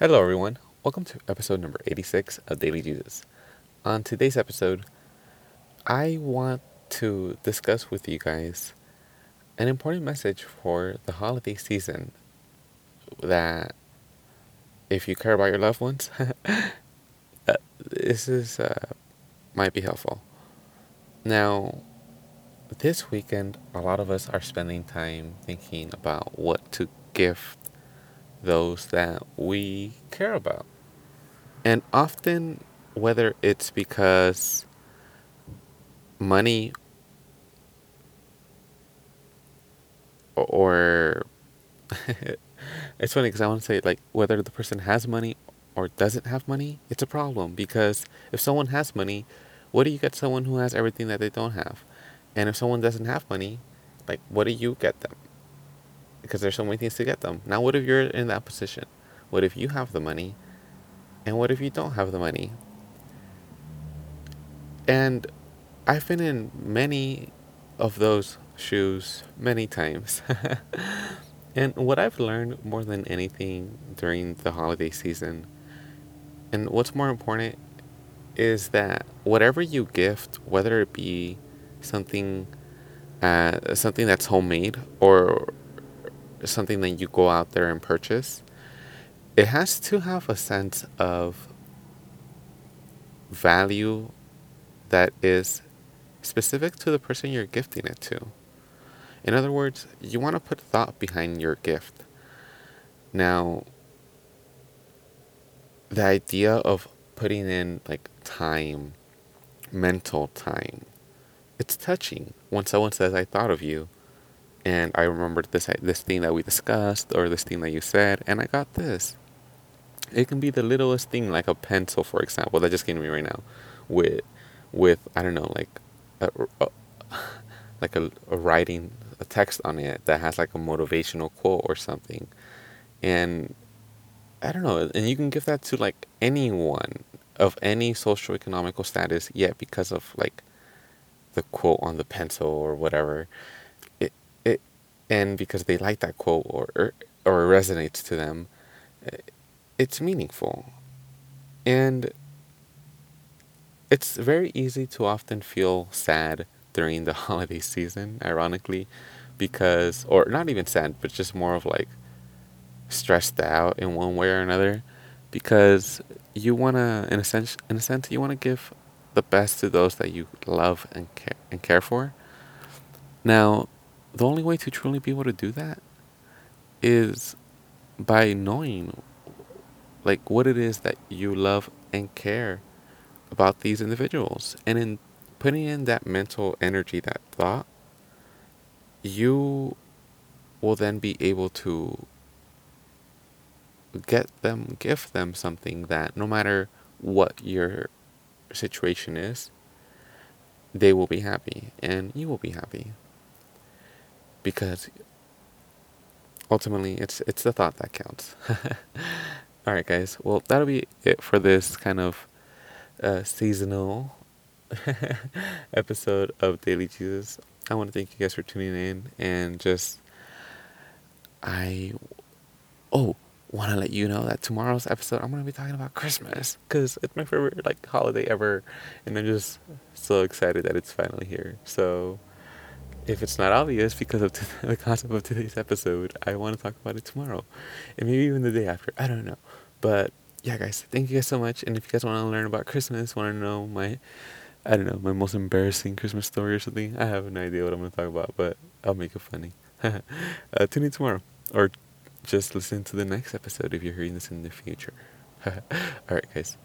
Hello, everyone. Welcome to episode number 86 of Daily Jesus. On today's episode, I want to discuss with you guys an important message for the holiday season that if you care about your loved ones, this is uh, might be helpful. Now, this weekend, a lot of us are spending time thinking about what to gift those that we care about. And often, whether it's because money or it's funny because I want to say, like, whether the person has money or doesn't have money, it's a problem because if someone has money, what do you get someone who has everything that they don't have? And if someone doesn't have money, like, what do you get them? Because there's so many things to get them. Now, what if you're in that position? What if you have the money? And what if you don't have the money? And I've been in many of those shoes many times. and what I've learned more than anything during the holiday season, and what's more important, is that whatever you gift, whether it be something uh, something that's homemade or something that you go out there and purchase, it has to have a sense of value that is specific to the person you're gifting it to. In other words, you want to put thought behind your gift. Now, the idea of putting in like time, mental time, it's touching when someone says, I thought of you and I remembered this this thing that we discussed or this thing that you said, and I got this. It can be the littlest thing, like a pencil, for example, that just came to me right now, with with I don't know, like a, a like a, a writing a text on it that has like a motivational quote or something, and I don't know, and you can give that to like anyone of any social economical status, yet because of like the quote on the pencil or whatever and because they like that quote or or, or resonates to them, uh, it's meaningful, and it's very easy to often feel sad during the holiday season. Ironically, because or not even sad, but just more of like stressed out in one way or another, because you wanna, in a sense, in a sense, you wanna give the best to those that you love and care and care for. Now, the only way to truly be able to do that is by knowing like what it is that you love and care about these individuals. And in putting in that mental energy that thought you will then be able to get them give them something that no matter what your situation is they will be happy and you will be happy because ultimately it's it's the thought that counts. All right, guys. Well, that'll be it for this kind of uh, seasonal episode of Daily Jesus. I want to thank you guys for tuning in and just I oh want to let you know that tomorrow's episode I'm going to be talking about Christmas cuz it's my favorite like holiday ever and I'm just so excited that it's finally here. So if it's not obvious because of the concept of today's episode, I want to talk about it tomorrow, and maybe even the day after. I don't know, but yeah, guys, thank you guys so much. And if you guys want to learn about Christmas, want to know my, I don't know, my most embarrassing Christmas story or something, I have no idea what I'm going to talk about, but I'll make it funny. uh, tune in tomorrow, or just listen to the next episode if you're hearing this in the future. All right, guys.